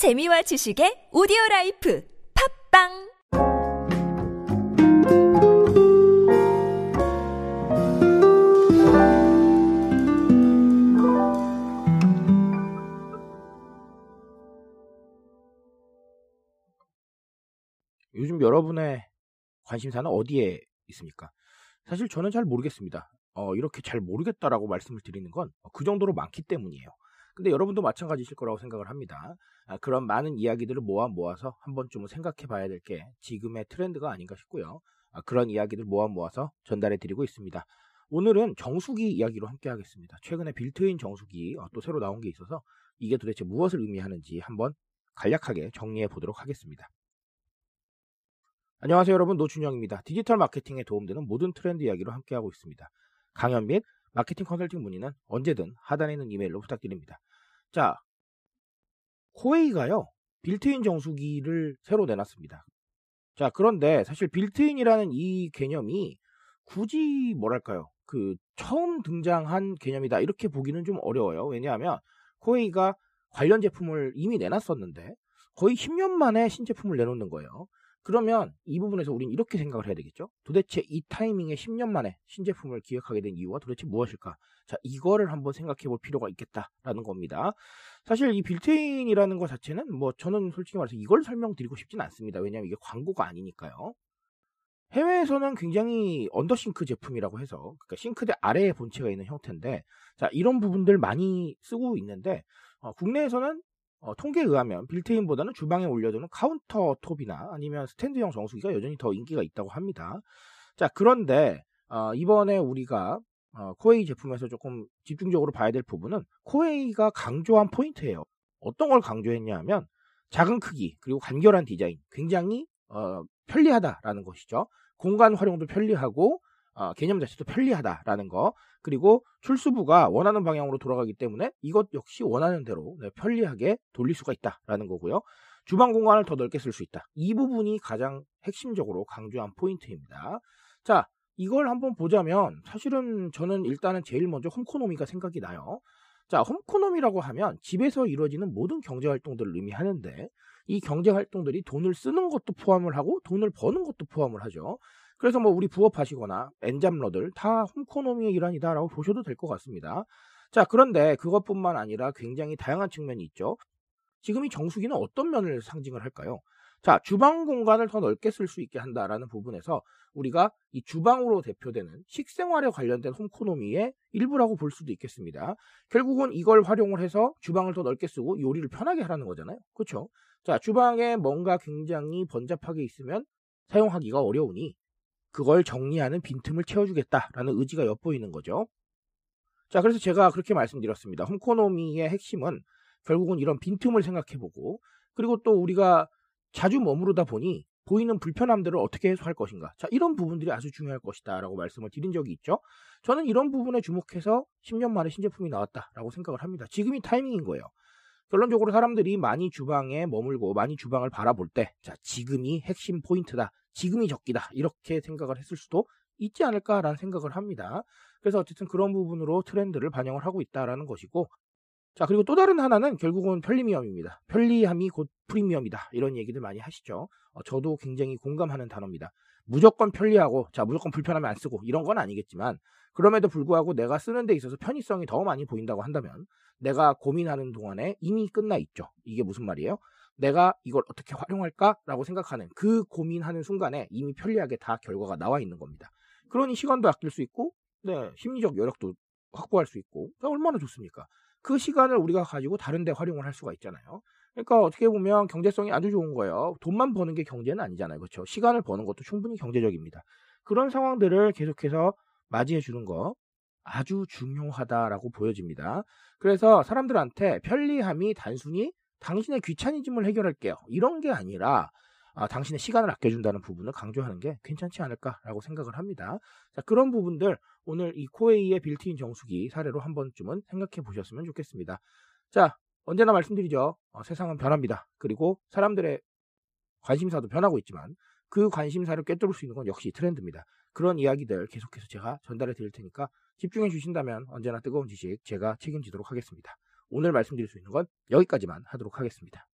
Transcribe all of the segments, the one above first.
재미와 지식의 오디오 라이프 팝빵 요즘 여러분의 관심사는 어디에 있습니까? 사실 저는 잘 모르겠습니다. 어, 이렇게 잘 모르겠다라고 말씀을 드리는 건 그 정도로 많기 때문이에요. 근데 여러분도 마찬가지실 거라고 생각을 합니다. 아, 그런 많은 이야기들을 모아 모아서 한 번쯤은 생각해 봐야 될 게 지금의 트렌드가 아닌가 싶고요. 아, 그런 이야기들 모아 모아서 전달해 드리고 있습니다. 오늘은 정수기 이야기로 함께 하겠습니다. 최근에 빌트인 정수기 어, 또 새로 나온 게 있어서 이게 도대체 무엇을 의미하는지 한번 간략하게 정리해 보도록 하겠습니다. 안녕하세요 여러분 노준영입니다. 디지털 마케팅에 도움되는 모든 트렌드 이야기로 함께하고 있습니다. 강연 및 마케팅 컨설팅 문의는 언제든 하단에 있는 이메일로 부탁드립니다. 자, 코웨이가요 빌트인 정수기를 새로 내놨습니다. 자, 그런데 사실 빌트인이라는 이 개념이 굳이 뭐랄까요? 그 처음 등장한 개념이다 이렇게 보기는 좀 어려워요. 왜냐하면 코웨이가 관련 제품을 이미 내놨었는데 거의 10년 만에 신제품을 내놓는 거예요. 그러면 이 부분에서 우리는 이렇게 생각을 해야 되겠죠. 도대체 이 타이밍에 10년 만에 신제품을 기획하게 된 이유가 도대체 무엇일까? 자, 이거를 한번 생각해 볼 필요가 있겠다라는 겁니다. 사실 이 빌트인이라는 것 자체는 뭐 저는 솔직히 말해서 이걸 설명드리고 싶진 않습니다. 왜냐하면 이게 광고가 아니니까요. 해외에서는 굉장히 undersink 제품이라고 해서 그러니까 싱크대 아래에 본체가 있는 형태인데 자 이런 부분들 많이 쓰고 있는데 어, 국내에서는 어, 통계에 의하면 빌트인보다는 주방에 올려두는 countertop이나 아니면 스탠드형 정수기가 여전히 더 인기가 있다고 합니다. 자, 그런데 어, 이번에 우리가 어, 코웨이 제품에서 조금 집중적으로 봐야 될 부분은 코웨이가 강조한 포인트예요. 어떤 걸 강조했냐 하면 작은 크기 그리고 간결한 디자인 굉장히 어, 편리하다라는 것이죠. 공간 활용도 편리하고 어, 개념 자체도 편리하다라는 거 그리고 출수부가 원하는 방향으로 돌아가기 때문에 이것 역시 원하는 대로 네, 편리하게 돌릴 수가 있다라는 거고요. 주방 공간을 더 넓게 쓸 수 있다. 이 부분이 가장 핵심적으로 강조한 포인트입니다. 자, 이걸 한번 보자면 사실은 저는 일단은 제일 먼저 홈코노미가 생각이 나요. 자, 홈코노미라고 하면 집에서 이루어지는 모든 경제 활동들을 의미하는데 이 경제 활동들이 돈을 쓰는 것도 포함을 하고 돈을 버는 것도 포함을 하죠. 그래서 뭐 우리 부업하시거나 엔잡러들 다 홈코노미의 일환이다라고 보셔도 될 것 같습니다. 자, 그런데 그것뿐만 아니라 굉장히 다양한 측면이 있죠. 지금 이 정수기는 어떤 면을 상징을 할까요? 자, 주방 공간을 더 넓게 쓸 수 있게 한다라는 부분에서 우리가 이 주방으로 대표되는 식생활에 관련된 홈코노미의 일부라고 볼 수도 있겠습니다. 결국은 이걸 활용을 해서 주방을 더 넓게 쓰고 요리를 편하게 하라는 거잖아요. 그렇죠? 자, 주방에 뭔가 굉장히 번잡하게 있으면 사용하기가 어려우니 그걸 정리하는 빈틈을 채워주겠다라는 의지가 엿보이는 거죠. 자, 그래서 제가 그렇게 말씀드렸습니다. 홈코노미의 핵심은 결국은 이런 빈틈을 생각해보고 그리고 또 우리가 자주 머무르다 보니 보이는 불편함들을 어떻게 해소할 것인가. 자, 이런 부분들이 아주 중요할 것이다. 라고 말씀을 드린 적이 있죠. 저는 이런 부분에 주목해서 10년 만에 신제품이 나왔다라고 생각을 합니다. 지금이 타이밍인 거예요. 결론적으로 사람들이 많이 주방에 머물고 많이 주방을 바라볼 때, 자, 지금이 핵심 포인트다. 지금이 적기다. 이렇게 생각을 했을 수도 있지 않을까라는 생각을 합니다. 그래서 어쨌든 그런 부분으로 트렌드를 반영을 하고 있다라는 것이고, 자, 그리고 또 다른 하나는 결국은 편리미엄입니다. 편리함이 곧 프리미엄이다. 이런 얘기들 많이 하시죠. 어, 저도 굉장히 공감하는 단어입니다. 무조건 편리하고, 자, 무조건 불편하면 안 쓰고, 이런 건 아니겠지만, 그럼에도 불구하고 내가 쓰는 데 있어서 편의성이 더 많이 보인다고 한다면, 내가 고민하는 동안에 이미 끝나 있죠. 이게 무슨 말이에요? 내가 이걸 어떻게 활용할까라고 생각하는 그 고민하는 순간에 이미 편리하게 다 결과가 나와 있는 겁니다. 그러니 시간도 아낄 수 있고, 네, 심리적 여력도 확보할 수 있고, 얼마나 좋습니까? 그 시간을 우리가 가지고 다른 데 활용을 할 수가 있잖아요. 그러니까 어떻게 보면 경제성이 아주 좋은 거예요. 돈만 버는 게 경제는 아니잖아요. 그렇죠? 시간을 버는 것도 충분히 경제적입니다. 그런 상황들을 계속해서 맞이해 주는 거 아주 중요하다라고 보여집니다. 그래서 사람들한테 편리함이 단순히 당신의 귀차니즘을 해결할게요. 이런 게 아니라 아, 당신의 시간을 아껴준다는 부분을 강조하는 게 괜찮지 않을까라고 생각을 합니다. 자, 그런 부분들 오늘 이 코웨이의 빌트인 정수기 사례로 한 번쯤은 생각해 보셨으면 좋겠습니다. 자, 언제나 말씀드리죠. 어, 세상은 변합니다. 그리고 사람들의 관심사도 변하고 있지만 그 관심사를 꿰뚫을 수 있는 건 역시 트렌드입니다. 그런 이야기들 계속해서 제가 전달해 드릴 테니까 집중해 주신다면 언제나 뜨거운 지식 제가 책임지도록 하겠습니다. 오늘 말씀드릴 수 있는 건 여기까지만 하도록 하겠습니다.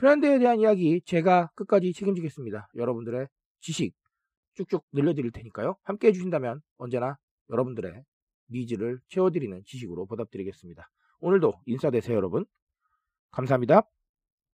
트렌드에 대한 이야기 제가 끝까지 책임지겠습니다. 여러분들의 지식 쭉쭉 늘려드릴 테니까요. 함께 해주신다면 언제나 여러분들의 needs를 채워드리는 지식으로 보답드리겠습니다. 오늘도 인싸 되세요, 여러분. 감사합니다.